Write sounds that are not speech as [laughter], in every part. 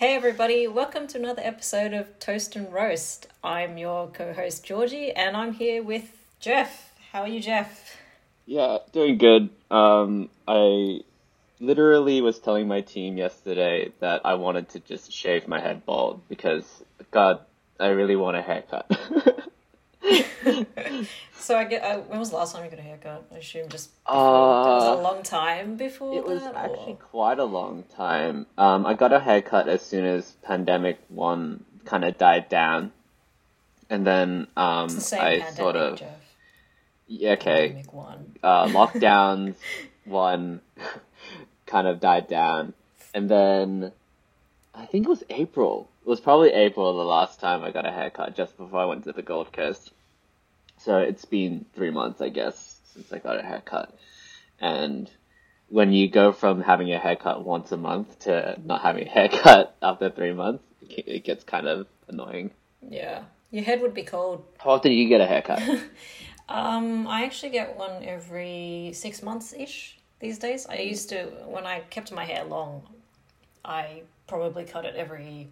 Hey everybody, welcome to another episode of Toast and Roast. I'm your co-host Georgie and I'm here with Jeff. How are you, Jeff? Yeah, doing good. Um, I literally was telling my team yesterday that I wanted to just shave my head bald because, God, I really want a haircut. [laughs] [laughs] so I get. Uh, when was the last time you got a haircut? I assume just. Uh, before, was a long time before. It was that, actually or? quite a long time. Um, I got a haircut as soon as pandemic one kind of died down, and then um, the I sort of Jeff. yeah, okay. Pandemic one. uh, lockdowns [laughs] one [laughs] kind of died down, and then I think it was April. It was probably April the last time I got a haircut, just before I went to the Gold Coast. So it's been three months, I guess, since I got a haircut. And when you go from having a haircut once a month to not having a [laughs] haircut after three months, it it gets kind of annoying. Yeah, your head would be cold. How often do you get a haircut? [laughs] Um, I actually get one every six months ish these days. I used to when I kept my hair long, I probably cut it every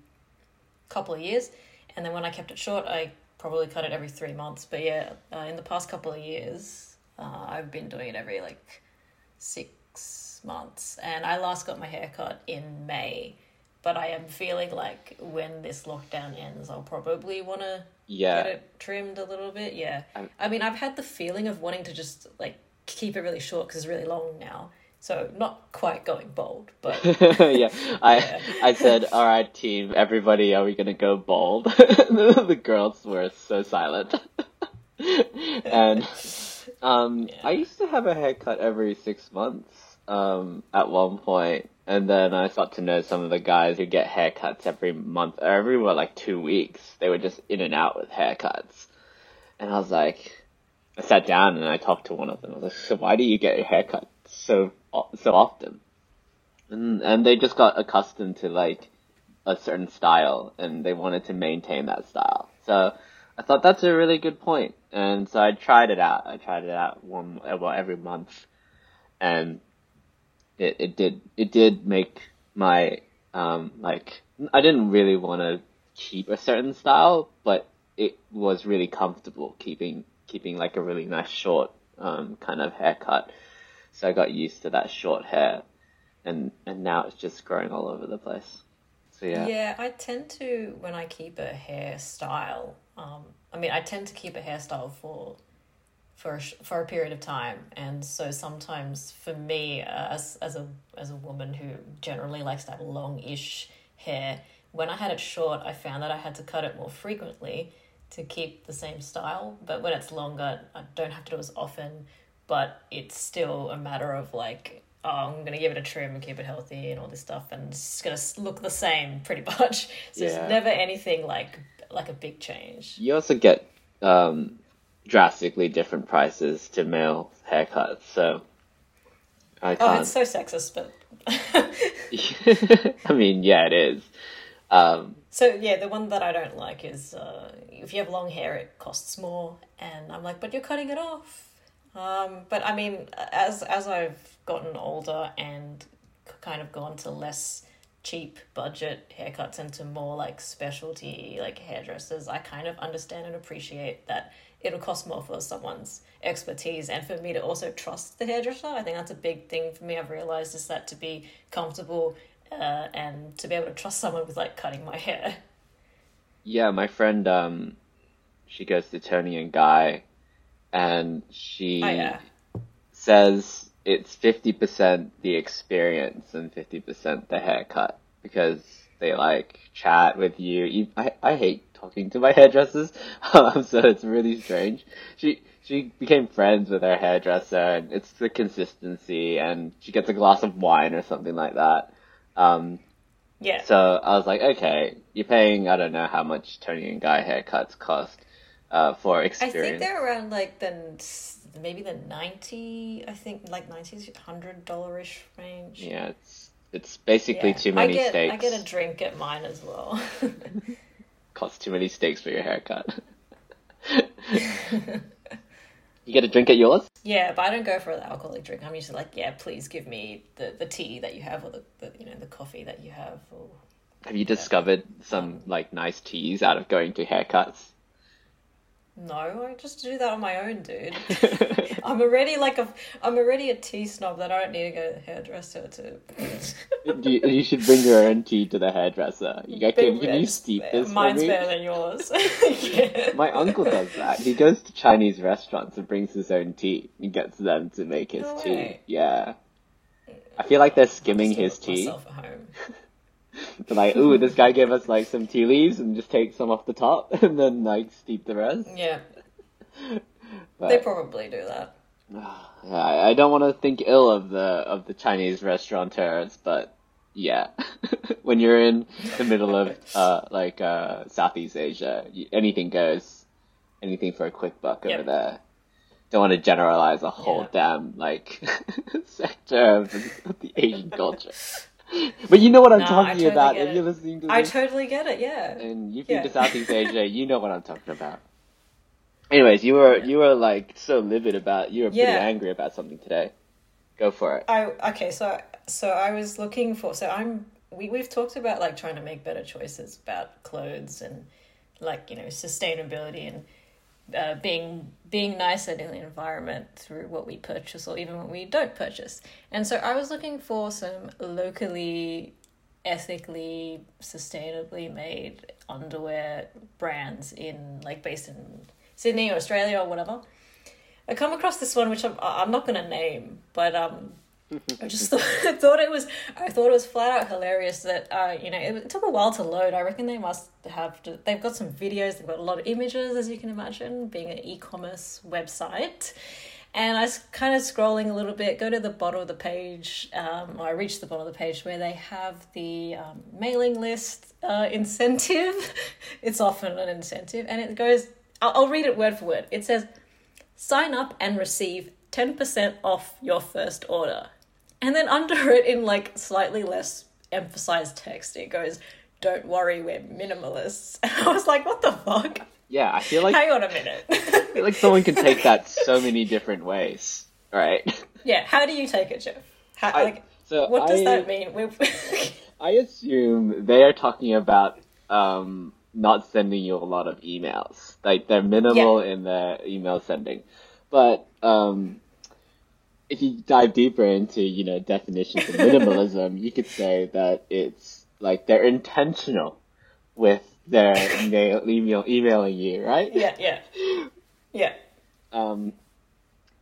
couple of years, and then when I kept it short, I probably cut it every three months. But yeah, uh, in the past couple of years, uh, I've been doing it every like six months, and I last got my hair cut in May. But I am feeling like when this lockdown ends, I'll probably want to Yeah. get it trimmed a little bit. Yeah. I'm- I mean, I've had the feeling of wanting to just like keep it really short because it's really long now. So not quite going bald, but [laughs] yeah, I I said, all right, team, everybody, are we gonna go bald? [laughs] the girls were so silent. [laughs] and um, I used to have a haircut every six months um, at one point, and then I got to know some of the guys who get haircuts every month, or every what, like two weeks. They were just in and out with haircuts, and I was like, I sat down and I talked to one of them. I was like, so why do you get your haircut so so often? And and they just got accustomed to like a certain style and they wanted to maintain that style. So I thought that's a really good point. And so I tried it out. I tried it out one well every month, and it it did it did make my um like I didn't really want to keep a certain style, but it was really comfortable keeping keeping like a really nice short um kind of haircut. So I got used to that short hair, and and now it's just growing all over the place. So yeah. yeah, I tend to when I keep a hairstyle. Um, I mean, I tend to keep a hairstyle for for a, for a period of time, and so sometimes for me, uh, as as a as a woman who generally likes that long-ish hair, when I had it short, I found that I had to cut it more frequently to keep the same style. But when it's longer, I don't have to do as often. But it's still a matter of like, oh, I'm gonna give it a trim and keep it healthy and all this stuff, and it's gonna look the same [laughs] pretty much. So Yeah. it's never anything like like a big change. You also get um, drastically different prices to male haircuts, so I Oh, can't. it's so sexist, but [laughs] I mean, yeah, it is. Um, So yeah, the one that I don't like is uh, if you have long hair, it costs more, and I'm like, but you're cutting it off. Um, but I mean, as as I've gotten older and kind of gone to less cheap budget haircuts into more like specialty like hairdressers, I kind of understand and appreciate that it'll cost more for someone's expertise and for me to also trust the hairdresser. I think that's a big thing for me. I've realized is that to be comfortable uh, and to be able to trust someone with like cutting my hair. yeah, my friend, um, she goes to Toni and Guy, and she Oh yeah. says it's fifty percent the experience and fifty percent the haircut because they like chat with you. you I I hate talking to my [laughs] hairdressers, um, [laughs] so it's really strange. She she became friends with her hairdresser, and it's the consistency, and she gets a glass of wine or something like that. Um, Yeah. so I was like, okay, you're paying I don't know how much Toni and Guy haircuts cost uh, for I think they're around like the maybe the ninety. I think like ninety hundred dollar ish range. Yeah, it's it's basically Yeah. too many I get, steaks. I get a drink at mine as well. [laughs] Costs too many steaks for your haircut. [laughs] you get a drink at yours? yeah, but I don't go for the alcoholic drink. I'm usually like, yeah, please give me the, the tea that you have or the, the you know the coffee that you have. Or Have you discovered some like nice teas out of going to haircuts? No, I just do that on my own, dude. [laughs] I'm already like a, I'm already a tea snob that I don't need to go to the hairdresser to. [laughs] you, you should bring your own tea to the hairdresser. You go, can, can you steep this Mine's better than yours. yeah. [laughs] My uncle does that. He goes to Chinese restaurants and brings his own tea. He gets them to make his No tea. Yeah. I feel like they're skimming his tea. Myself at home. They're like, ooh, this guy gave us like some tea leaves and just take some off the top [laughs] and then like steep the rest. Yeah, [laughs] But, they probably do that. [sighs] Yeah, I I don't want to think ill of the of the Chinese restaurateurs, but yeah, [laughs] when you're in the middle of uh like uh Southeast Asia, anything goes, anything for a quick buck over there. Don't want to generalize a whole Yeah. damn like sector of the, of the Asian culture. [laughs] But you know what I'm No, talking totally about if you're listening to I totally get it. Yeah. and you've been Yeah. to Southeast [laughs] Asia, you know what I'm talking about. Anyways, you were you were like so livid about you were pretty Yeah. angry about something today. Go for it. I okay, so so I was looking for so I'm we we've talked about like trying to make better choices about clothes and like you know sustainability and uh, being being nicer in the environment through what we purchase or even what we don't purchase. And so I was looking for some locally ethically sustainably made underwear brands in like based in Sydney or Australia or whatever. I come across this one which I'm I'm not going to name, but um I just [laughs] thought, [laughs] thought it was I thought it was flat out hilarious that uh you know it, took a while to load. I reckon they must have to, they've got some videos, they've got a lot of images as you can imagine, being an e-commerce website. And I was kind of scrolling a little bit, go to the bottom of the page, um, or I reached the bottom of the page where they have the um, mailing list uh, incentive. [laughs] it's often an incentive, and it goes, I'll, I'll read it word for word. It says, sign up and receive 10% off your first order. And then under it, in like slightly less emphasized text, it goes, don't worry, we're minimalists. And [laughs] I was like, what the fuck? Yeah, I feel like Hang on a minute. I feel like someone can take that so many different ways. Right? yeah, how do you take it, Jeff? How, I- like, so what does I- that mean? [laughs] I assume they are talking about um, not sending you a lot of emails. Like they're minimal in their email sending. But um, if you dive deeper into you know definitions of minimalism, you could say that it's like they're intentional with their mail, email emailing you, right? yeah, yeah, yeah. Um,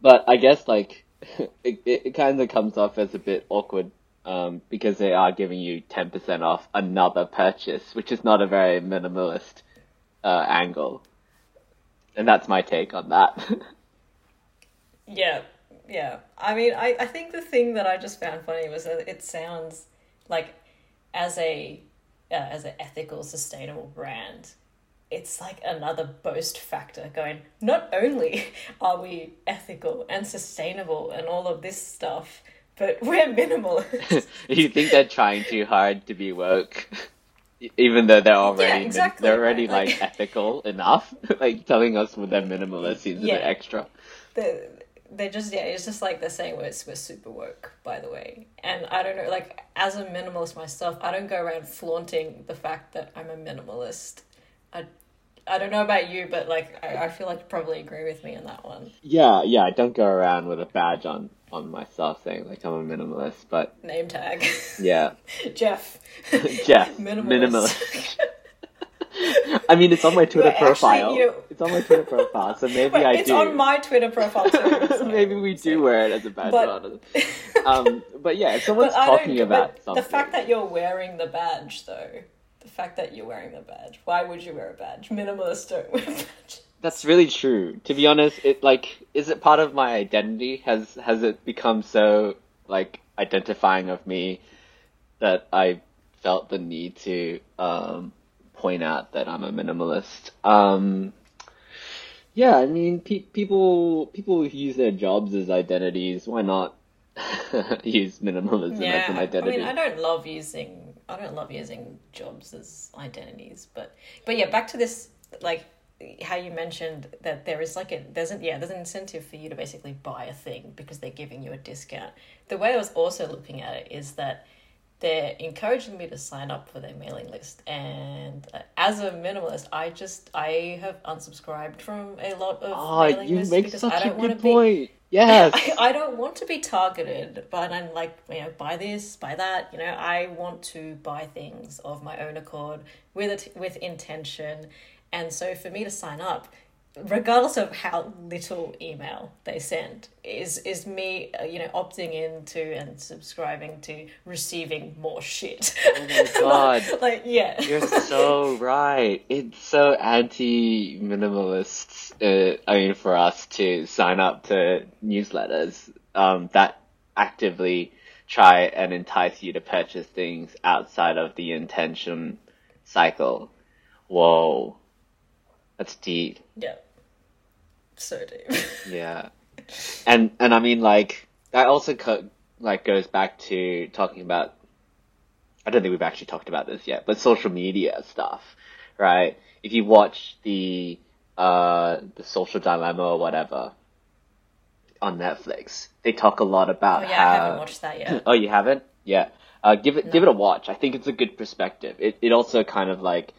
but I guess like [laughs] it, it, it kind of comes off as a bit awkward um, because they are giving you ten percent off another purchase, which is not a very minimalist uh, angle, and that's my take on that. [laughs] Yeah, yeah. I mean, I, I think the thing that I just found funny was that it sounds like as a uh, as an ethical, sustainable brand, it's like another boast factor. Going, not only [laughs] are we ethical and sustainable and all of this stuff, but [laughs] we're minimalist. [laughs] you think they're trying too hard to be woke, even though they're already min- exactly, they're already right, like, like- ethical enough. like telling us with their minimalist seems a bit extra. They just yeah it's just like they're saying we're, we're super woke by the way and i don't know like as a minimalist myself i don't go around flaunting the fact that i'm a minimalist i i don't know about you but like i, I feel like you probably agree with me on that one Yeah, yeah. I don't go around with a badge on on myself saying like I'm a minimalist, but name tag yeah. [laughs] jeff [laughs] Jeff, [laughs] Minimalist. minimalist. I mean, it's on my Twitter actually, profile. you It's on my Twitter profile, so maybe I it's do. on my twitter profile too [laughs] so- maybe we do wear it as a badge But- Um, but yeah, if someone's but I don't- talking about something, the fact that you're wearing the badge though the fact that you're wearing the badge why would you wear a badge minimalists don't wear badges that's really true. To be honest, it like is it part of my identity? Has has it become so like identifying of me that I felt the need to um, point out that I'm a minimalist? Um, yeah, I mean, pe- people people use their jobs as identities. Why not [laughs] use minimalism as an identity? I mean, I don't love using I don't love using jobs as identities, but but yeah, back to this like how you mentioned that there is like a there's an yeah there's an incentive for you to basically buy a thing because they're giving you a discount. The way I was also looking at it is that they're encouraging me to sign up for their mailing list and uh, as a minimalist i just i have unsubscribed from a lot of Oh, mailing you lists make because such i a don't want to good be point. [laughs] Yes. I, I don't want to be targeted, but I'm like, you know, buy this, buy that. You know, I want to buy things of my own accord with it, with intention. And so for me to sign up, regardless of how little email they send, is is me, uh, you know, opting into and subscribing to receiving more shit. Oh my [laughs] god. like, yeah. You're so [laughs] right. It's so anti minimalist. Uh, I mean, for us to sign up to newsletters um, that actively try and entice you to purchase things outside of the intention cycle. Whoa, that's deep. yeah. So deep. Yeah, and and I mean like that also co- like goes back to talking about. I don't think we've actually talked about this yet, but social media stuff, right? If you watch the uh the Social Dilemma or whatever on Netflix, they talk a lot about. Oh, yeah, how. I haven't watched that [laughs] yet. Oh, you haven't? Yeah. Uh, give it give it a watch. I think it's a good perspective. It it also kind of like,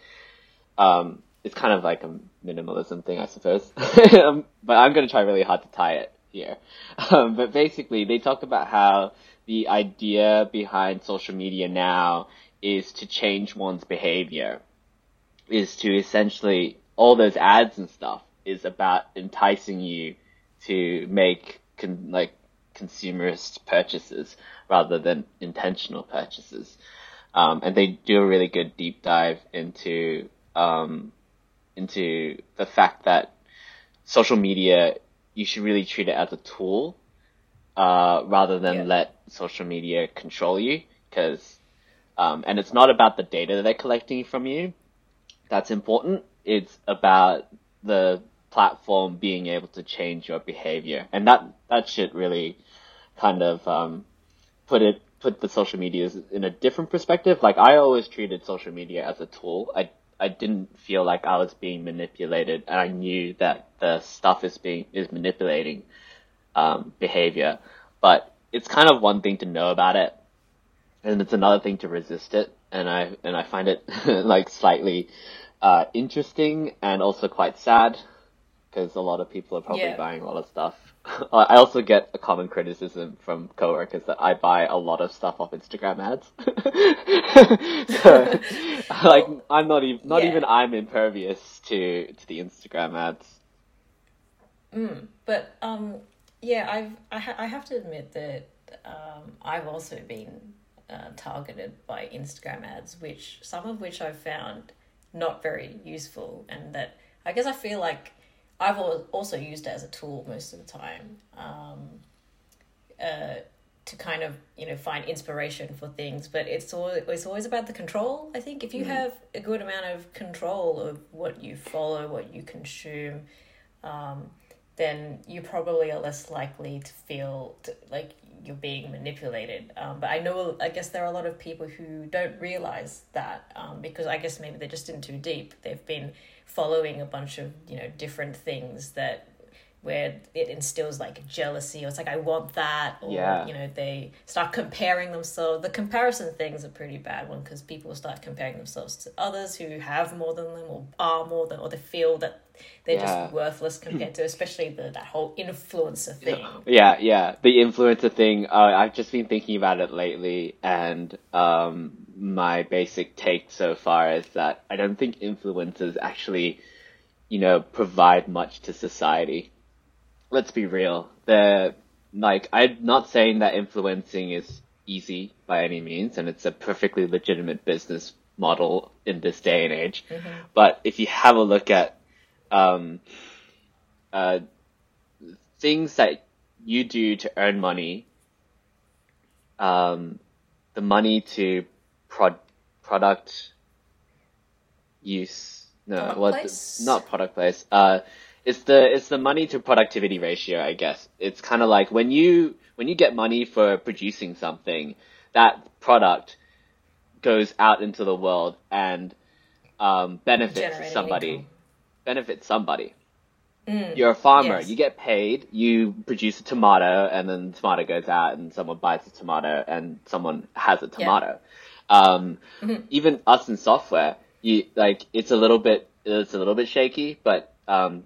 um, it's kind of like a minimalism thing, I suppose. [laughs] um, but I'm gonna try really hard to tie it here. [laughs] Um, but basically, they talk about how the idea behind social media now is to change one's behavior, is to essentially all those ads and stuff is about enticing you to make con- like consumerist purchases rather than intentional purchases. Um, and they do a really good deep dive into um, into the fact that social media you should really treat it as a tool uh, rather than Yeah. let social media control you because um, and it's not about the data that they're collecting from you that's important it's about the platform being able to change your behavior and that that should really kind of um, put it put the social media in a different perspective. Like I always treated social media as a tool. I I didn't feel like I was being manipulated, and I knew that the stuff is being is manipulating um, behavior. But it's kind of one thing to know about it, and it's another thing to resist it. And I and I find it [laughs] like slightly uh, interesting and also quite sad because a lot of people are probably Yeah. buying a lot of stuff. I also get a common criticism from coworkers that I buy a lot of stuff off Instagram ads. [laughs] so, [laughs] like, I'm not even not Yeah. even I'm impervious to to the Instagram ads. But um, yeah, I've I, ha- I have to admit that um, I've also been uh, targeted by Instagram ads, which some of which I've found not very useful, and that I guess I feel like I've also used it as a tool most of the time. Um, uh, to kind of you know find inspiration for things but it's always, it's always about the control i think if you have a good amount of control of what you follow what you consume um, then you probably are less likely to feel t like you're being manipulated. Um, but I know, I guess there are a lot of people who don't realize that um, because I guess maybe they're just in too deep. They've been following a bunch of you know different things that where it instills like jealousy or it's like I want that or Yeah. you know they start comparing themselves. The comparison thing's a pretty bad one because people start comparing themselves to others who have more than them or are more than or they feel that they're Yeah. just worthless compared to especially the that whole influencer thing. Yeah, yeah. The influencer thing, uh, I've just been thinking about it lately, and um, my basic take so far is that I don't think influencers actually, you know, provide much to society. Let's be real. They're, like, I'm not saying that influencing is easy by any means, and it's a perfectly legitimate business model in this day and age. But if you have a look at, um, uh, things that you do to earn money, um, the money to prod- product use, no, Product what, not product place, uh, it's the, it's the money to productivity ratio, I guess. It's kind of like when you, when you get money for producing something, that product goes out into the world and, um, benefits Generating somebody, income. benefits somebody Mm, You're a farmer. yes. You get paid. You produce a tomato, and then the tomato goes out, and someone buys the tomato, and someone has a tomato. Um, Mm-hmm. Even us in software, you like it's a little bit it's a little bit shaky, but um,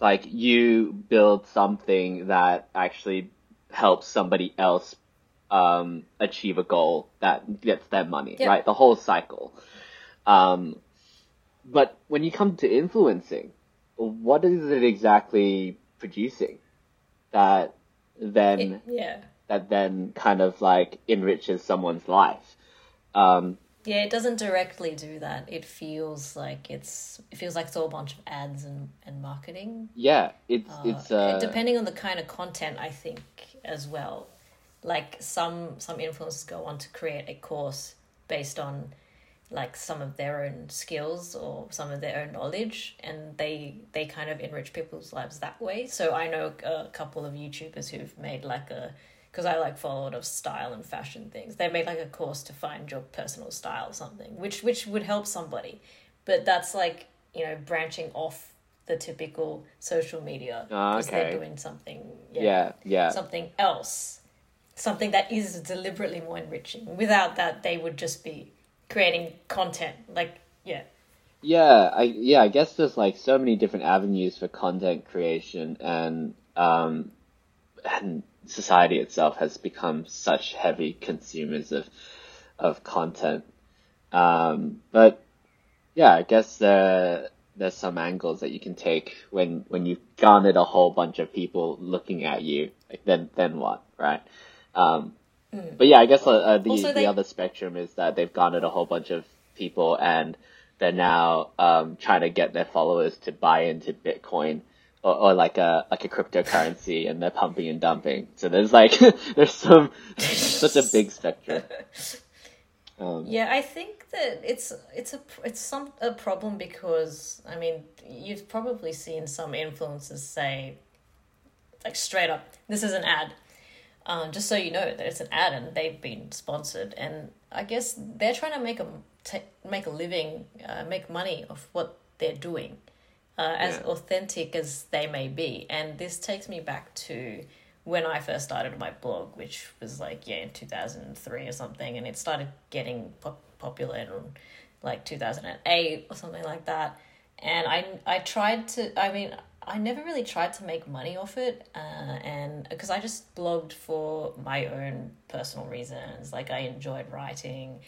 like you build something that actually helps somebody else um, achieve a goal that gets them money, Yeah. right? The whole cycle. Um, but when you come to influencing, what is it exactly producing that then It- yeah. that then kind of like enriches someone's life? Um, Yeah, it doesn't directly do that. It feels like it's it feels like it's all a bunch of ads and, and marketing. yeah, it's it's Uh, uh, depending on the kind of content, I think as well. Like some some influencers go on to create a course based on like some of their own skills or some of their own knowledge, and they they kind of enrich people's lives that way. So I know a couple of YouTubers who've made like a because I like follow a lot of style and fashion things. They made like a course to find your personal style or something, which which would help somebody, but that's like you know branching off the typical social media Ah, because they're doing something yeah yeah. something else. Something that is deliberately more enriching. Without that they would just be creating content like yeah. Yeah, I yeah, I guess there's like so many different avenues for content creation and um and society itself has become such heavy consumers of of content. Um but yeah, I guess there there's some angles that you can take when when you've garnered a whole bunch of people looking at you. Like then then what, right? Um but yeah, I guess uh, uh, the Also, the other spectrum is that they've garnered a whole bunch of people and they're now um, trying to get their followers to buy into Bitcoin or, or like a like a cryptocurrency, and they're pumping and dumping. So there's like [laughs] there's some such a big spectrum. Um, yeah i think that it's it's a it's some a problem because i mean you've probably seen some influencers say like straight up this is an ad um, just so you know that it's an ad and they've been sponsored and i guess they're trying to make a make a living uh, make money of what they're doing uh, as Yeah. authentic as they may be. And this takes me back to when i first started my blog which was like yeah in 2003 or something and it started getting pop- popular in like 2008 or something like that. And i i tried to i mean i never really tried to make money off it uh, and because i just blogged for my own personal reasons. Like i enjoyed writing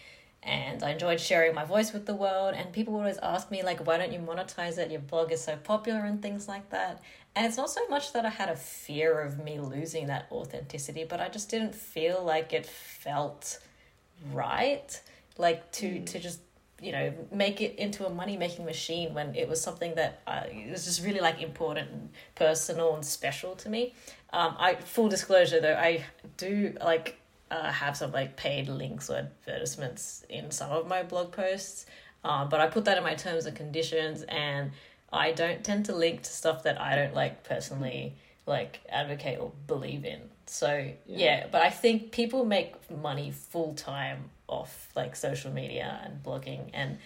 and I enjoyed sharing my voice with the world. And people would always ask me, like, why don't you monetize it? Your blog is so popular and things like that. And it's not so much that I had a fear of me losing that authenticity, but I just didn't feel like it felt right, like to to just you know make it into a money making machine when it was something that uh, it was just really like important and personal and special to me. Um, I full disclosure though, I do like uh, have some like paid links or advertisements in some of my blog posts, um, but I put that in my terms and conditions, and I don't tend to link to stuff that I don't like personally like advocate or believe in. So yeah, but I think people make money full time off like social media and blogging and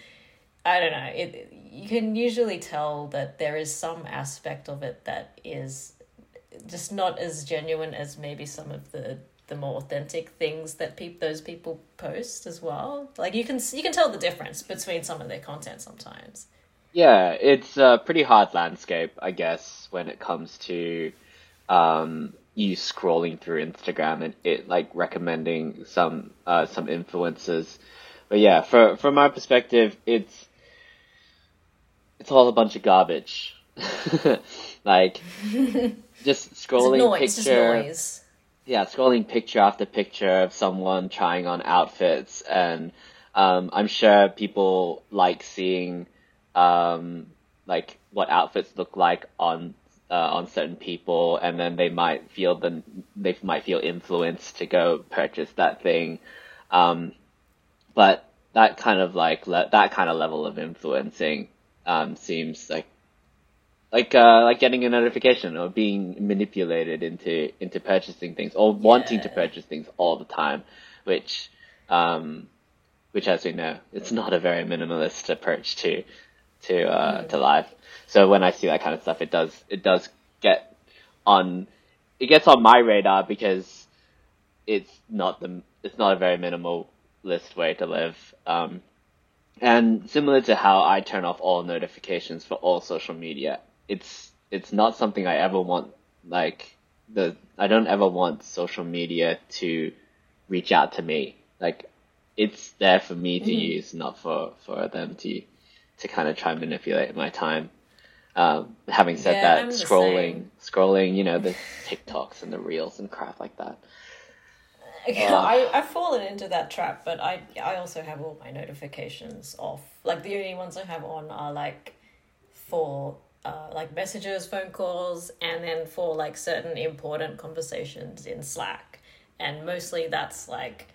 I don't know. It you can usually tell that there is some aspect of it that is just not as genuine as maybe some of the the more authentic things that peop- those people post as well. Like you can you can tell the difference between some of their content sometimes. Yeah, it's a pretty hard landscape, I guess, when it comes to um, you scrolling through Instagram and it like recommending some uh, some influencers. But yeah, for from my perspective, it's it's all a bunch of garbage. [laughs] like [laughs] just It's scrolling noise, it's just picture noise. Yeah, scrolling picture after picture of someone trying on outfits, and um, I'm sure people like seeing um, like what outfits look like on uh, on certain people, and then they might feel the they might feel influenced to go purchase that thing. Um, but that kind of like le- that kind of level of influencing um, seems like like uh, like getting a notification or being manipulated into into purchasing things or wanting to purchase things all the time, which um, which as we know, it's not a very minimalist approach to to uh, to life. So when I see that kind of stuff, it does it does get on it gets on my radar because it's not the it's not a very minimalist way to live. Um, and similar to how I turn off all notifications for all social media, it's it's not something I ever want like the I don't ever want social media to reach out to me. Like it's there for me to mm-hmm. use, not for for them to to kind of try and manipulate my time. Um, having said yeah, that, scrolling, scrolling, you know, the TikToks and the reels and crap like that. Yeah, uh, I, I've fallen into that trap, but I I also have all my notifications off. Like the only ones I have on are like for uh, like messages, phone calls, and then for like certain important conversations in Slack. And mostly that's like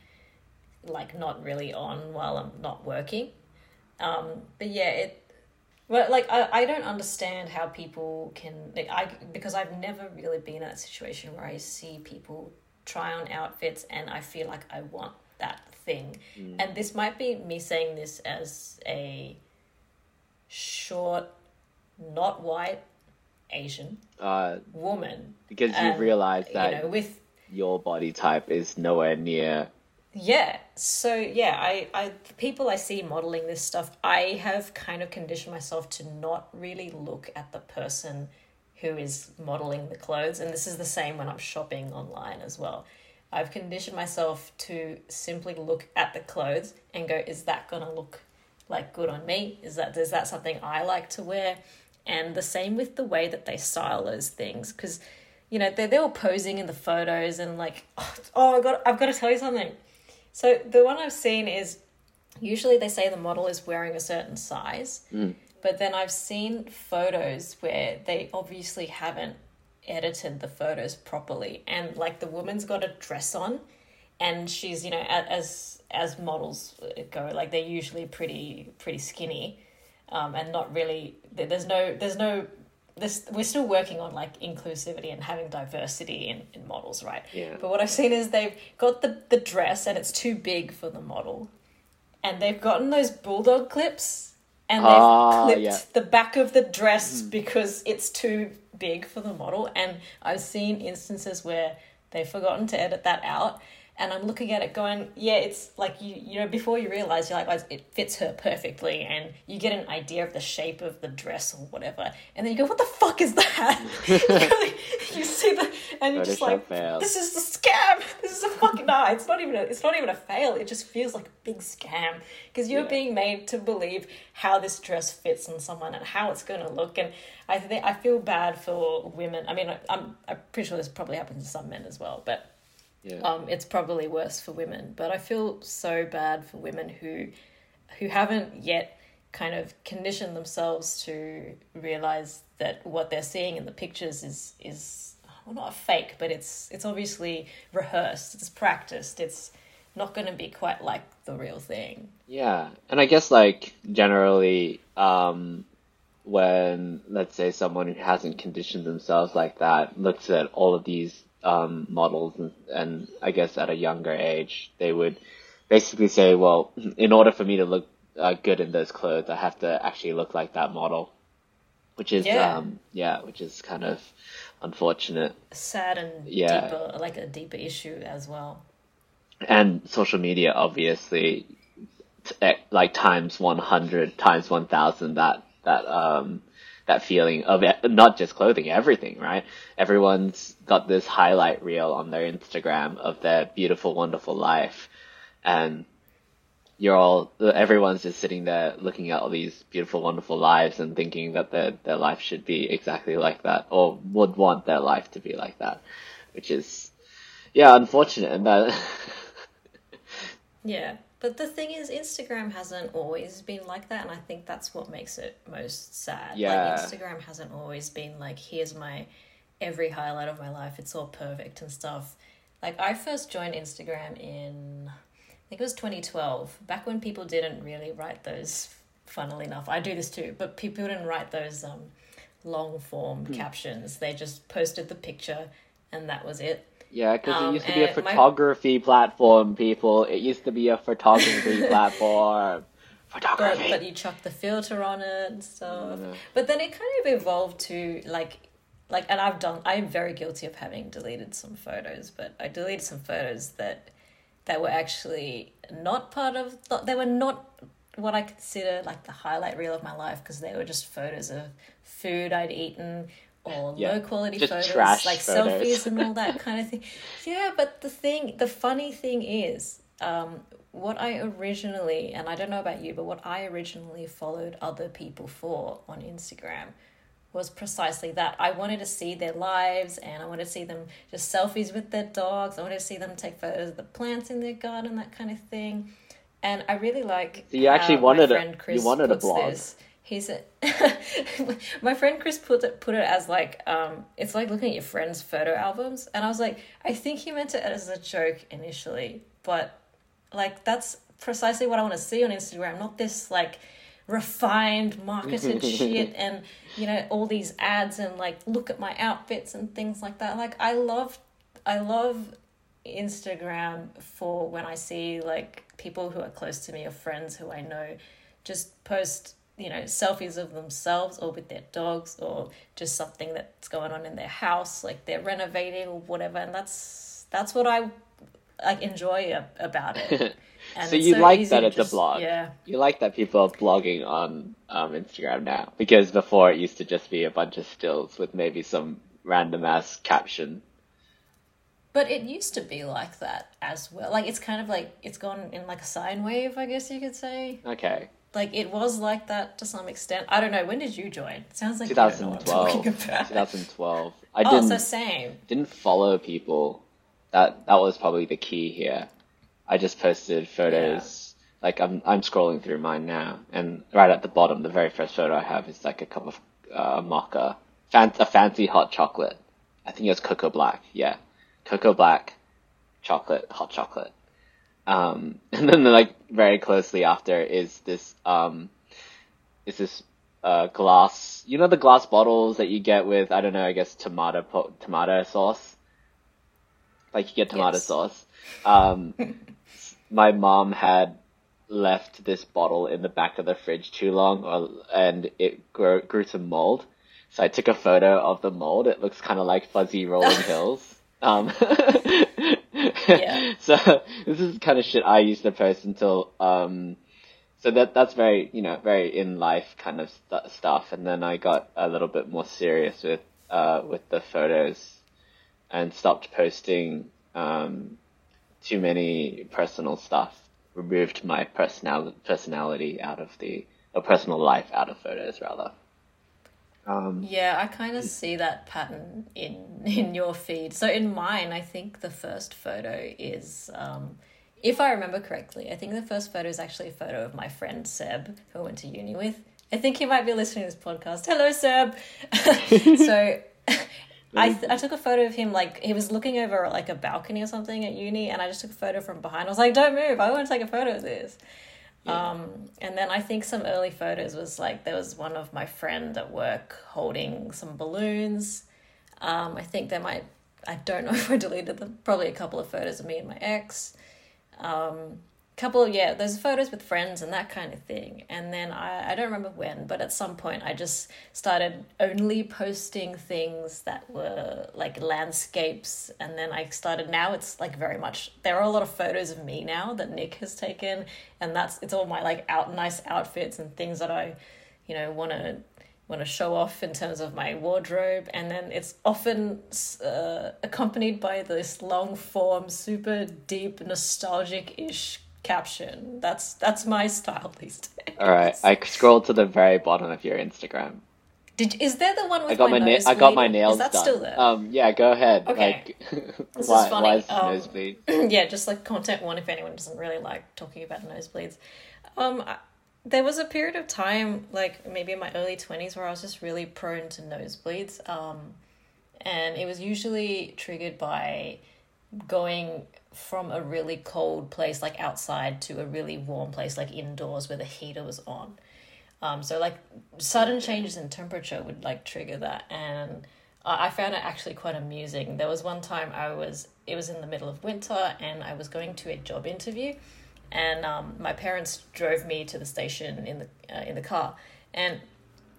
like not really on while I'm not working. Um, but yeah, it well, like I, I don't understand how people can like I because I've never really been in that situation where I see people try on outfits and I feel like I want that thing. Mm. And this might be me saying this as a short, not white Asian uh, woman. Because you realize that you know, with your body type is nowhere near yeah so yeah i i the people i see modeling this stuff i have kind of conditioned myself to not really look at the person who is modeling the clothes and this is the same when i'm shopping online as well i've conditioned myself to simply look at the clothes and go is that going to look like good on me is that is that something i like to wear and the same with the way that they style those things because you know they're, they're all posing in the photos and like oh, oh i got i've got to tell you something so the one I've seen is usually they say the model is wearing a certain size, mm. but then I've seen photos where they obviously haven't edited the photos properly, and like the woman's got a dress on, and she's you know as as models go, like they're usually pretty pretty skinny, um, and not really. There's no there's no this we're still working on like inclusivity and having diversity in, in models, right? Yeah. But what I've seen is they've got the, the dress and it's too big for the model. And they've gotten those bulldog clips and they've ah, clipped yeah. the back of the dress mm. because it's too big for the model. And I've seen instances where they've forgotten to edit that out and I'm looking at it going, yeah, it's like you you know before you realize you're like, it fits her perfectly, and you get an idea of the shape of the dress or whatever, and then you go, what the fuck is that? [laughs] [laughs] you see the and you're just like, this is a scam. [laughs] This is a fucking no. It's not even a, it's not even a fail. It just feels like a big scam because you're yeah. being made to believe how this dress fits on someone and how it's going to look, and I think I feel bad for women. I mean, I'm I'm pretty sure this probably happens to some men as well, but yeah. Um, it's probably worse for women, but I feel so bad for women who who haven't yet kind of conditioned themselves to realize that what they're seeing in the pictures is is well not fake, but it's it's obviously rehearsed, it's practiced, it's not going to be quite like the real thing. Yeah, and I guess like generally, um, when let's say someone who hasn't conditioned themselves like that looks at all of these um, models, and, and I guess at a younger age, they would basically say, well, [clears throat] in order for me to look uh, good in those clothes, I have to actually look like that model, which is yeah, um, yeah which is kind of unfortunate, sad, and yeah. deeper, like a deeper issue as well. And social media, obviously, t- like times one hundred, times one thousand. That that um that feeling of it, not just clothing, everything, right? Everyone's got this highlight reel on their Instagram of their beautiful, wonderful life. And you're all, everyone's just sitting there looking at all these beautiful, wonderful lives and thinking that their, their life should be exactly like that or would want their life to be like that, which is, yeah, unfortunate. And that, [laughs] yeah. But the thing is, Instagram hasn't always been like that, and I think that's what makes it most sad. Yeah. Like, Instagram hasn't always been like, here's my every highlight of my life, it's all perfect and stuff. Like, I first joined Instagram in, I think it was 2012, back when people didn't really write those, funnily enough. I do this too, but people didn't write those um, long form mm. captions. They just posted the picture, and that was it. Yeah, because um, it used to be a photography my... platform, people. It used to be a photography [laughs] platform. but, but you chuck the filter on it and stuff. Mm-hmm. But then it kind of evolved to like like and I've done I'm very guilty of having deleted some photos, but I deleted some photos that that were actually not part of they were not what I consider like the highlight reel of my life because they were just photos of food I'd eaten or yeah, low quality photos like photos. selfies and all that [laughs] kind of thing. Yeah, but the thing the funny thing is um, what I originally, and I don't know about you, but what I originally followed other people for on Instagram was precisely that. I wanted to see their lives and I wanted to see them just selfies with their dogs. I wanted to see them take photos of the plants in their garden, that kind of thing. And I really like. So you actually wanted a you wanted a blog. This. He's a, [laughs] my friend Chris put it put it as like um it's like looking at your friends' photo albums, and I was like, I think he meant it as a joke initially, but like that's precisely what I want to see on Instagram, not this like refined marketed [laughs] shit and you know all these ads and like look at my outfits and things like that. Like I love I love Instagram for when I see like people who are close to me or friends who I know just post you know selfies of themselves or with their dogs or just something that's going on in their house like they're renovating or whatever and that's that's what I like enjoy about it. [laughs] And so you so like that it's just, a blog. Yeah. You like that people are blogging on um, Instagram now because before it used to just be a bunch of stills with maybe some random ass caption. But it used to be like that as well. Like it's kind of like it's gone in like a sine wave, I guess you could say. Okay. Like it was like that to some extent. I don't know. When did you join? It sounds like 2012. 2012. I oh, didn't, so same. Didn't follow people that that was probably the key here. I just posted photos. Yeah. Like I'm I'm scrolling through mine now, and right at the bottom, the very first photo I have is like a cup of uh, mocha, fan- a fancy hot chocolate. I think it was Koko Black. Yeah, Koko Black, chocolate, hot chocolate. Um, [laughs] and then like very closely after is this um, is this uh, glass. You know the glass bottles that you get with I don't know. I guess tomato po- tomato sauce like you get tomato yes. sauce. Um, [laughs] my mom had left this bottle in the back of the fridge too long, or, and it grew, grew some mold. So I took a photo of the mold. It looks kind of like fuzzy rolling [laughs] hills. Um, [laughs] So this is kind of shit I used to post until um, so that that's very you know very in life kind of st- stuff. And then I got a little bit more serious with uh, with the photos and stopped posting um, too many personal stuff. Removed my personal personality out of the or personal life out of photos rather. Um, yeah, I kind of see that pattern in [laughs] in your feed. So in mine, I think the first photo is, um, if I remember correctly, I think the first photo is actually a photo of my friend Seb, who I went to uni with. I think he might be listening to this podcast. Hello, Seb. [laughs] so [laughs] I, I took a photo of him like he was looking over like a balcony or something at uni, and I just took a photo from behind. I was like, "Don't move! I want to take a photo of this." Yeah. Um, and then I think some early photos was like there was one of my friend at work holding some balloons. Um, I think there might I don't [laughs] know if I deleted them. Probably a couple of photos of me and my ex. Um, couple of yeah there's photos with friends and that kind of thing. And then I, I don't remember when but at some point i just started only posting things that were like landscapes. And then i started now it's like very much there are a lot of photos of me now that nick has taken. And that's it's all my like out nice outfits and things that i you know want to want to show off in terms of my wardrobe. And then it's often uh, accompanied by this long form super deep nostalgic ish caption. That's that's my style these days. All right, I scrolled to the very bottom of your Instagram. Did is there the one with I got my, my na- I got my nails is that done. still there? Um, yeah, go ahead. Okay, like, this [laughs] why, is funny. Why is um, nosebleed? [clears throat] yeah, just like content one. If anyone doesn't really like talking about nosebleeds, um, I, there was a period of time, like maybe in my early twenties, where I was just really prone to nosebleeds. Um, and it was usually triggered by going from a really cold place like outside to a really warm place like indoors where the heater was on. Um, so like sudden changes in temperature would like trigger that, and I found it actually quite amusing. There was one time I was it was in the middle of winter and I was going to a job interview, and um, my parents drove me to the station in the uh, in the car, and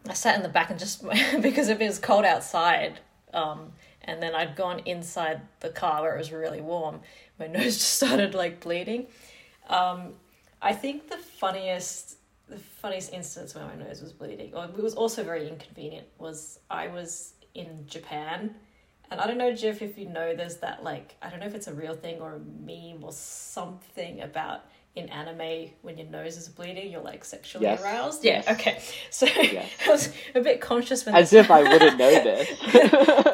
I sat in the back and just [laughs] because it was cold outside, um, and then I'd gone inside the car where it was really warm, my [laughs] nose just started like bleeding. Um, I think the funniest the funniest instance where my nose was bleeding, or it was also very inconvenient, was I was in Japan. And I don't know, Jeff, if you know, there's that like, I don't know if it's a real thing or a meme or something about in anime when your nose is bleeding, you're like sexually Yes. aroused. Yes. Yeah, okay. [laughs] So Yes. I was a bit conscious when As if I wouldn't know [laughs] this.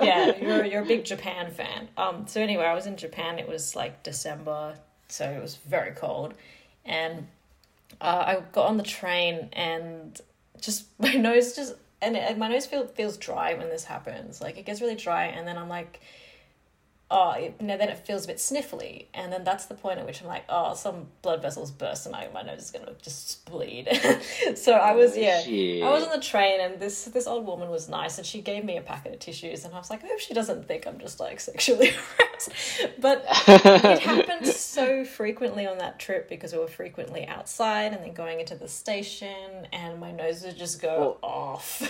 yeah, you're [laughs] you're a big Japan fan. Um, so anyway, I was in Japan. It was like December, so it was very cold, and uh, I got on the train and just my nose just and, and my nose feel, feels dry when this happens. Like it gets really dry, and then I'm like, oh, it, you know, then it feels a bit sniffly, and then that's the point at which I'm like, oh, some blood vessels burst, and I, my nose is gonna just bleed. [laughs] so I was yeah. Shit. I was on the train and this this old woman was nice and she gave me a packet of tissues and I was like, I hope she doesn't think I'm just like sexually [laughs] harassed. But it [laughs] happened so frequently on that trip because we were frequently outside and then going into the station and my nose would just go off.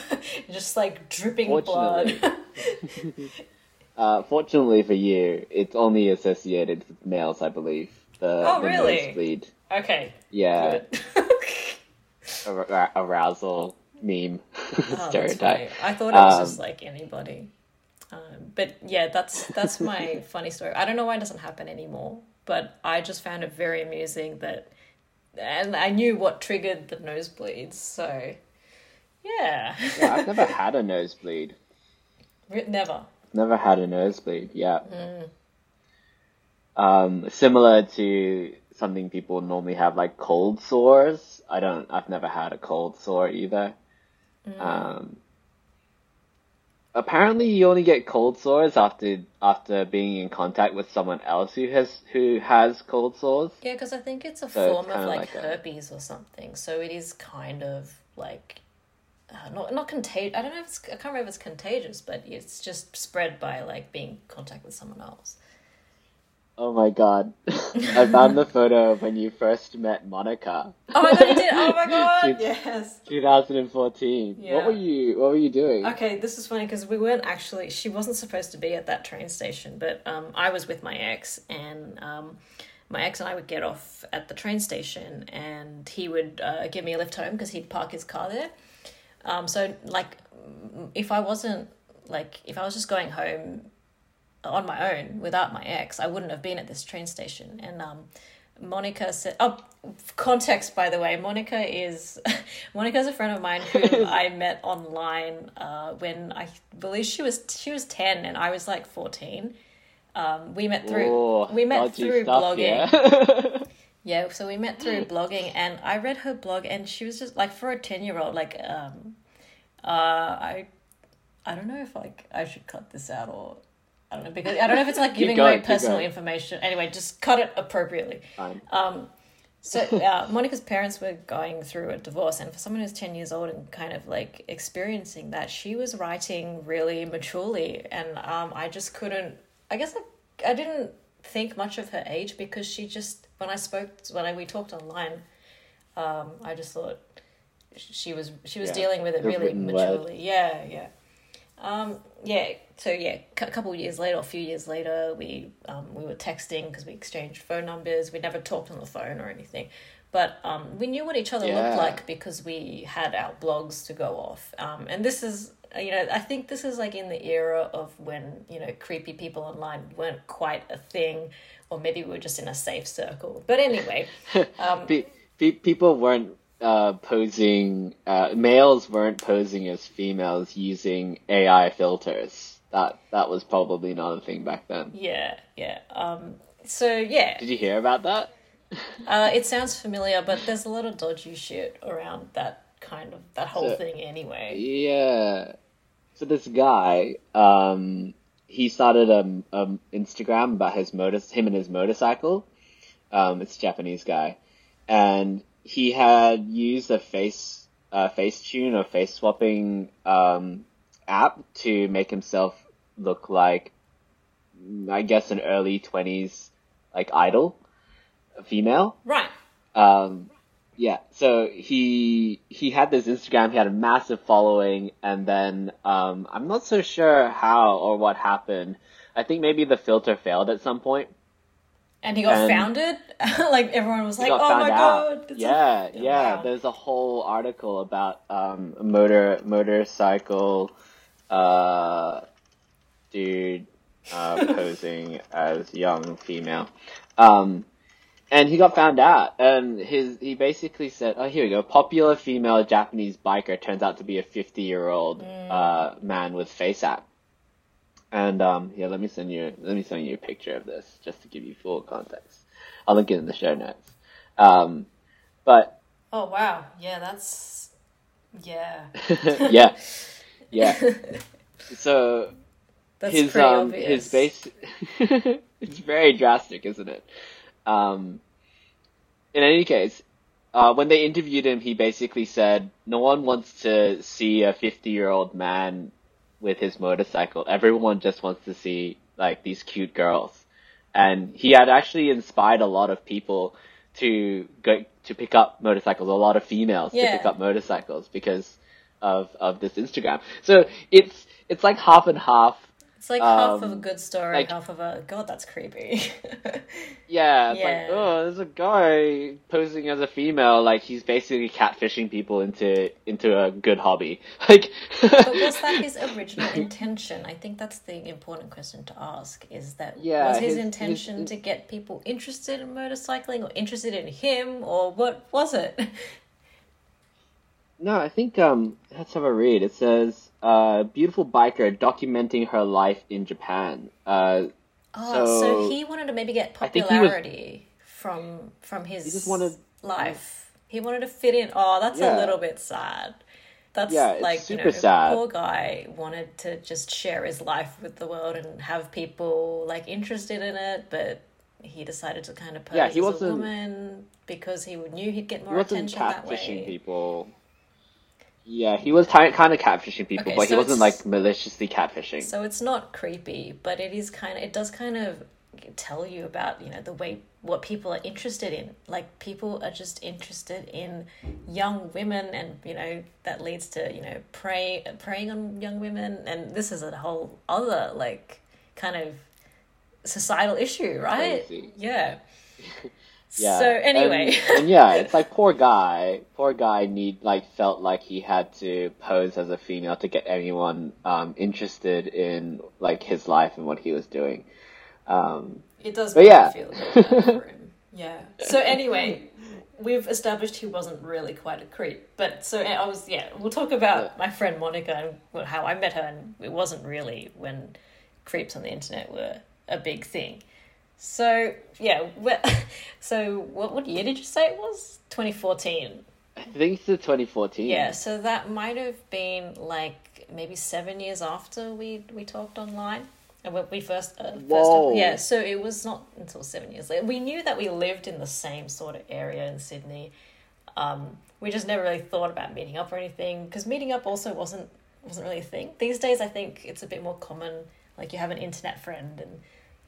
just like dripping blood. Fortunately. Uh, fortunately for you, it's only associated with males, I believe. The, Oh, the really? nosebleed. okay. Yeah, ar- [laughs] arousal meme [laughs] Oh, stereotype. I thought it was Um, just like anybody. Um, but yeah, that's that's my [laughs] funny story. I don't know why it doesn't happen anymore, but I just found it very amusing that, and I knew what triggered the nosebleeds. So, yeah, Yeah, I've never had a nosebleed. never. Never had a nosebleed. Yeah. Mm. Um, similar to something people normally have, like cold sores. I don't. I've never had a cold sore either. Mm. Um, apparently, you only get cold sores after after being in contact with someone else who has who has cold sores. Yeah, because I think it's a So form of kinda like, like a- herpes or something. So it is kind of like. Uh, [sighs] not not contagious. I don't know if it's. I can't remember if it's contagious, but it's just spread by like being in contact with someone else. Oh my god! [laughs] I found the photo of when you first met Monica. Oh my god, you did! Oh my [laughs] god, yes. 2014. Yeah. What were you? What were you doing? Okay, this is funny because we weren't actually. She wasn't supposed to be at that train station, but um, I was with my ex, and um, my ex and I would get off at the train station, and he would uh, give me a lift home because he'd park his car there. Um, so like, if I wasn't like, if I was just going home on my own without my ex, I wouldn't have been at this train station. And um, Monica said, "Oh, context by the way, Monica is [laughs] Monica's a friend of mine who [laughs] I met online uh, when I believe she was she was ten and I was like fourteen. Um, we met through Oh, we met through stuff, blogging. Yeah. [laughs] Yeah, so we met through blogging, and I read her blog, and she was just like for a ten year old, like um, uh, I, I don't know if like I should cut this out or I don't know because I don't know if it's like [laughs] giving away personal going. information. Anyway, just cut it appropriately. Fine. Um, so [laughs] uh, Monica's parents were going through a divorce, and for someone who's ten years old and kind of like experiencing that, she was writing really maturely, and um, I just couldn't. I guess I, I didn't think much of her age because she just when I spoke when I, we talked online, um, I just thought she was she was Yeah, dealing with it really written word. maturely. Yeah, yeah. Um, yeah, so yeah, a couple years later, a few years later, we um, we were texting because we exchanged phone numbers. We never talked on the phone or anything, but um, we knew what each other Yeah. looked like because we had our blogs to go off. Um, and this is, you know, I think this is like in the era of when you know creepy people online weren't quite a thing, or maybe we were just in a safe circle. But anyway, [laughs] um, Pe- pe- people weren't uh, posing. Uh, males weren't posing as females using AI filters. That that was probably not a thing back then. yeah, yeah. Um, so yeah, Did you hear about that? [laughs] Uh, it sounds familiar, but there's a lot of dodgy shit around that kind of that whole So- thing anyway. Yeah. So this guy, um, he started um um Instagram about his motor, him and his motorcycle. Um, it's a Japanese guy, and he had used a face uh, Facetune or face swapping um app to make himself look like, I guess, an early twenties like idol, a female. Right. Um, yeah, so he he had this Instagram. He had a massive following, and then um, I'm not so sure how or what happened. I think maybe the filter failed at some point. And he got And- founded. [laughs] like everyone was like, "Oh my out. god!" a- yeah, yeah. wow. There's a whole article about um, motor motorcycle uh, dude uh, [laughs] posing as young female. Um, and he got found out, and his he basically said, "Oh, here we go. Popular female Japanese biker turns out to be a 50 year old Mm. uh, man with FaceApp." And um, yeah, let me send you let me send you a picture of this just to give you full context. I'll link it in the show notes. Um, but Oh wow! Yeah, that's yeah. [laughs] yeah, yeah. [laughs] So That's his um obvious. his base [laughs] it's very drastic, isn't it? Um in any case, uh when they interviewed him he basically said no one wants to see a 50-year-old man with his motorcycle. Everyone just wants to see like these cute girls. And he had actually inspired a lot of people to go to pick up motorcycles, a lot of females Yeah. to pick up motorcycles because of of this Instagram. So it's it's like half and half It's like half of a um, good story, like- half of a god. That's creepy. [laughs] Yeah, Yeah. like, oh, there's a guy posing as a female, like he's basically catfishing people into into a good hobby. [laughs] Like, but was that his [laughs] original intention? I think that's the important question to ask. Is that Yeah, was his, his- intention his- to get people interested in motorcycling, or interested in him, or what was it? no, I think um, let's have a read. It says, uh, beautiful biker documenting her life in Japan. Uh, Oh, so, So, he wanted to maybe get he was- popularity from from his he just wanted- life. He wanted to fit in. Oh, that's a little bit sad. That's Yeah, like super you know, sad. poor guy wanted to just share his life with the world and have people like interested in it, but he decided to kind of pose Yeah, he as a woman because he knew he'd get more attention that way. people. Yeah, he was kind kind of catfishing people, Okay, but he wasn't like maliciously catfishing. So it's not creepy, but it is kind of it does kind of tell you about, you know, the way what people are interested in. Like people are just interested in young women and, you know, that leads to, you know, prey preying on young women and this is a whole other like kind of societal issue, right? Crazy. Yeah. [laughs] Yeah. So anyway, and, and yeah, it's like poor guy. Poor guy need like felt like he had to pose as a female to get anyone um, interested in like his life and what he was doing. Um, It does But make yeah. me feel a bit bad for him. [laughs] Yeah. So anyway, we've established he wasn't really quite a creep. But so I was yeah, we'll talk about my friend Monica and how I met her and it wasn't really when creeps on the internet were a big thing. So yeah, [laughs] so what what year did you say it was? 2014. I think it's the 2014. Yeah, so that might have been like maybe seven years after we we talked online. And when we first, uh, first Whoa. yeah, so it was not until seven years later. We knew that we lived in the same sort of area in Sydney. Um, we just never really thought about meeting up or anything because meeting up also wasn't wasn't really a thing. These days, I think it's a bit more common. Like you have an internet friend and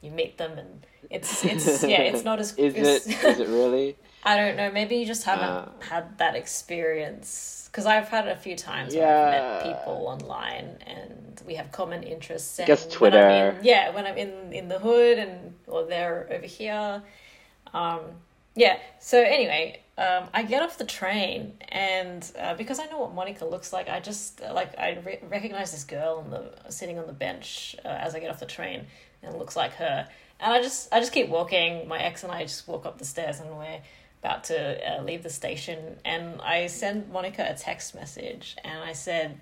you meet them, and it's [laughs] it's yeah, it's not as Is it? [laughs] Is it really? I don't know. Maybe you just haven't Uh. had that experience because I've had it a few times where I've met people online and we have common interests. And guess when Twitter. in- yeah, when I'm in in the hood and or they're over here. Um, yeah. So anyway, um, I get off the train and uh, because I know what Monica looks like, I just like I re- recognize this girl on the sitting on the bench uh, as I get off the train and looks like her. And I just I just keep walking. My ex and I just walk up the stairs and we're about to uh, leave the station. And I send Monica a text message and I said,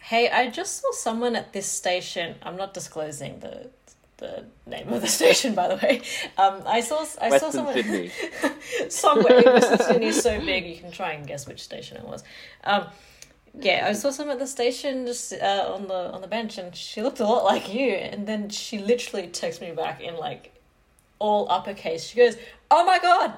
"Hey, I just saw someone at this station. I'm not disclosing the." The name of the [laughs] station, by the way. Um, I saw I saw someone Sydney. [laughs] somewhere. Western Sydney is so big, you can try and guess which station it was. Um, yeah, I saw some at the station just uh, on the on the bench, and she looked a lot like you. And then she literally texted me back in like all uppercase. She goes, "Oh my god,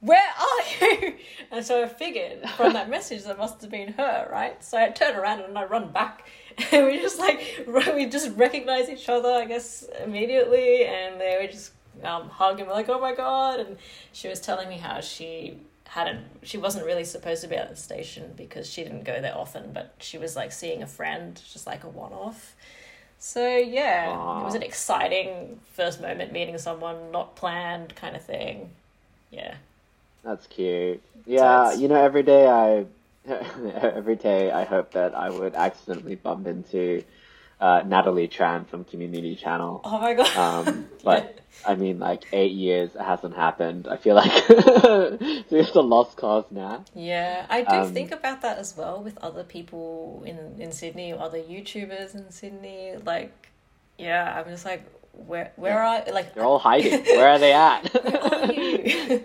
where are [laughs] you?" And so I figured from that message that must have been her, right? So I turn around and I run back, [laughs] and we just like [laughs] we just recognize each other, I guess, immediately, and they were just um, hug and we're like, "Oh my god!" And she was telling me how she hadn't she wasn't really supposed to be at the station because she didn't go there often, but she was like seeing a friend, just like a one off. So yeah, Aww. it was an exciting first moment meeting someone, not planned kind of thing. Yeah. That's cute. Yeah, so you know, every day I [laughs] every day I hope that I would accidentally bump into uh, Natalie Tran from Community Channel. Oh my god! Um, [laughs] but I mean, like eight years it hasn't happened. I feel like [laughs] it's a lost cause now. Yeah, I do um, think about that as well with other people in in Sydney or other YouTubers in Sydney. Like, yeah, I'm just like, where where are like they're all hiding. [laughs] where are they at? are?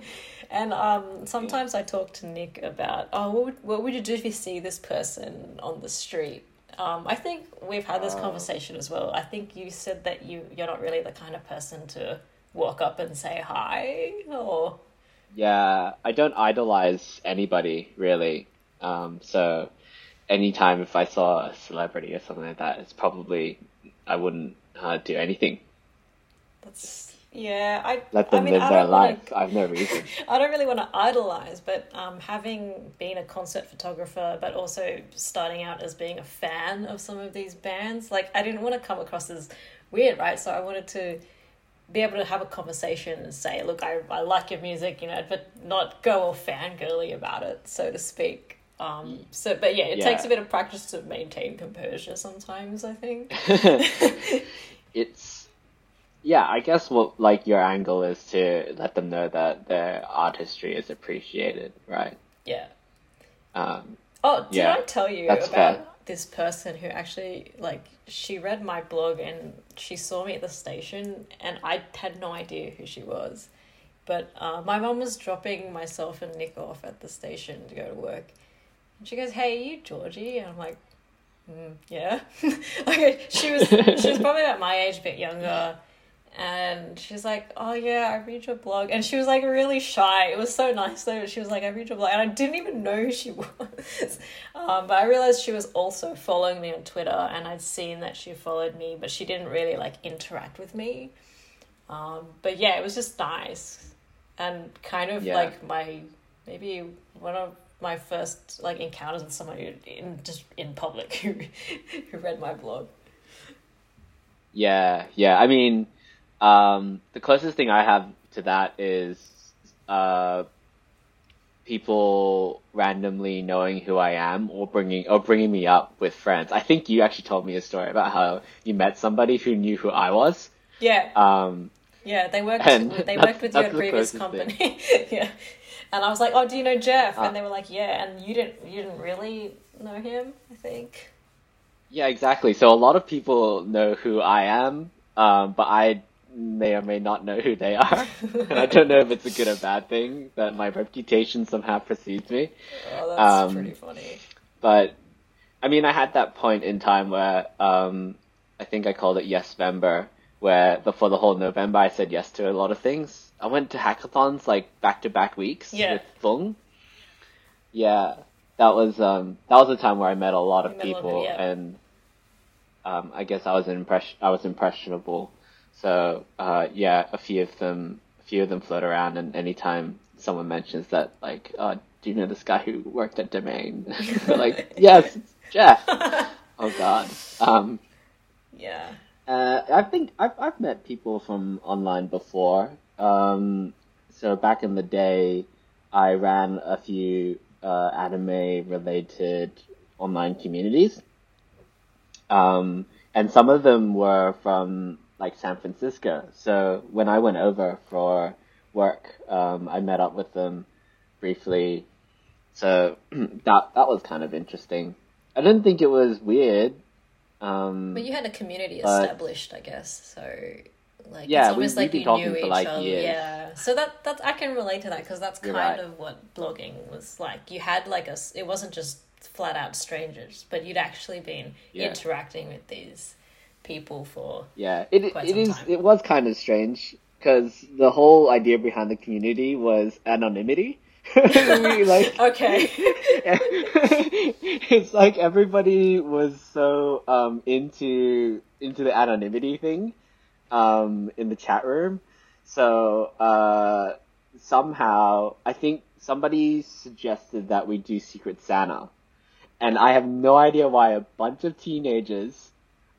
And um, sometimes I talk to Nick about, oh, what would, what would you do if you see this person on the street? Um, I think we've had this oh. conversation as well. I think you said that you you're not really the kind of person to walk up and say hi or. Yeah, I don't idolize anybody really. Um, so anytime if I saw a celebrity or something like that, it's probably I wouldn't uh, do anything. That's yeah, I let them I mean, live their life. Wanna, I've no reason. [laughs] I don't really want to idolize, but um, having been a concert photographer, but also starting out as being a fan of some of these bands, like I didn't want to come across as weird, right? So I wanted to be able to have a conversation and say, look, I, I like your music, you know, but not go all fangirly about it, so to speak. Um, so, but yeah, it yeah. takes a bit of practice to maintain composure sometimes, I think. [laughs] it's yeah, I guess what like your angle is to let them know that their artistry is appreciated, right? Yeah. Um, oh, did yeah, I tell you about fair. this person who actually like she read my blog and she saw me at the station and I had no idea who she was, but uh, my mom was dropping myself and Nick off at the station to go to work, and she goes, "Hey, you Georgie?" And I'm like. Mm, yeah, [laughs] okay. She was she was [laughs] probably about my age, a bit younger and she's like, "Oh yeah, I read your blog," and she was like really shy. It was so nice though. She was like, "I read your blog," and I didn't even know who she [laughs] was. um, but I realized she was also following me on Twitter, and I'd seen that she followed me, but she didn't really like interact with me. Um, but yeah, it was just nice, and kind of yeah. like my maybe one of my first like encounters with someone who in just in public [laughs] who who read my blog. Yeah, yeah. I mean um, the closest thing I have to that is uh, people randomly knowing who I am or bringing or bringing me up with friends. I think you actually told me a story about how you met somebody who knew who I was. Yeah. Um, yeah, they worked. They worked with you at a previous company. [laughs] yeah, and I was like, "Oh, do you know Jeff?" Uh, and they were like, "Yeah," and you didn't. You didn't really know him, I think. Yeah, exactly. So a lot of people know who I am, um, but I may or may not know who they are. [laughs] and I don't know if it's a good or bad thing that my reputation somehow precedes me. Oh, that's um, pretty funny. But I mean, I had that point in time where um, I think I called it Yes Member, where the, for the whole November I said yes to a lot of things. I went to hackathons like back to back weeks yeah. with Fung. Yeah, that was um, that was a time where I met a lot of people, yeah. and um, I guess I was impress- I was impressionable so uh, yeah, a few of them, a few of them float around, and anytime someone mentions that, like, oh, do you know this guy who worked at Domain? [laughs] like, [laughs] yes, Jeff. [laughs] oh God. Um, yeah. Uh, I think I've I've met people from online before. Um, so back in the day, I ran a few uh, anime related online communities. Um, and some of them were from like San Francisco. So when I went over for work, um, I met up with them briefly. So [clears throat] that that was kind of interesting. I didn't think it was weird. Um, but you had a community established, I guess. So like yeah, it's almost we, like you knew each like other. Years. Yeah. So that that I can relate to that because that's kind right. of what blogging was like. You had like a. It wasn't just flat out strangers, but you'd actually been yeah. interacting with these people for yeah it it is time. it was kind of strange because the whole idea behind the community was anonymity. [laughs] We, like [laughs] okay. [laughs] It's like everybody was so um into into the anonymity thing um in the chat room. So uh somehow i think somebody suggested that we do Secret Santa, and I have no idea why a bunch of teenagers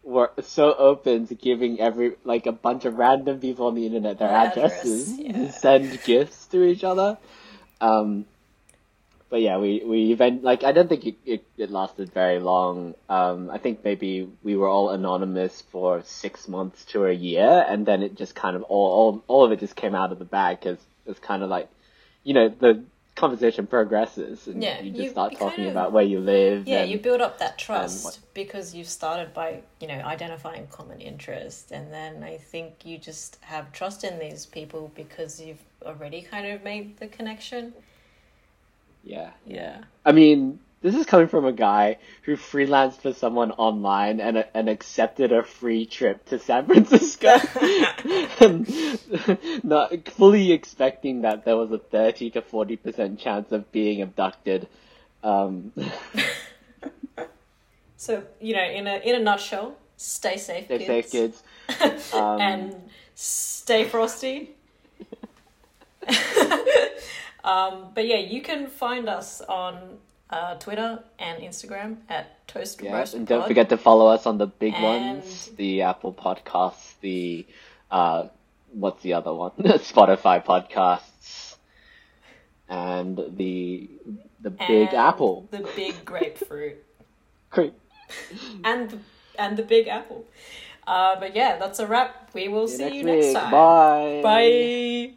were so open to giving every like a bunch of random people on the internet their addresses yeah. to send gifts to each other. Um, but yeah, we we event like I don't think it, it, it lasted very long. Um, I think maybe we were all anonymous for six months to a year, and then it just kind of all all, all of it just came out of the bag because it's kind of like, you know, the conversation progresses, and Yeah, you just you- start you kind talking of- about where you live. Yeah, and, you build up that um, trust what- because you've started by, you know, identifying common interest. And then I think you just have trust in these people because you've already kind of made the connection. yeah. Yeah. I mean, this is coming from a guy who freelanced for someone online and and accepted a free trip to San [laughs] Francisco, [laughs] and not fully expecting that there was a thirty to forty percent chance of being abducted. Um, [laughs] So, you know, in a in a nutshell, stay safe, stay kids. safe, kids. Um, and stay frosty. um, but yeah, you can find us on uh, Twitter and Instagram at Toast Yeah, Roast and don't Pod. forget to follow us on the big And- ones, the Apple Podcasts, the uh, what's the other one? [laughs] Spotify podcasts, and the the Big Apple. the big grapefruit, [laughs] Great. and the, and the big apple. Uh, but yeah, that's a wrap. We will see you next week. time. Bye. Bye.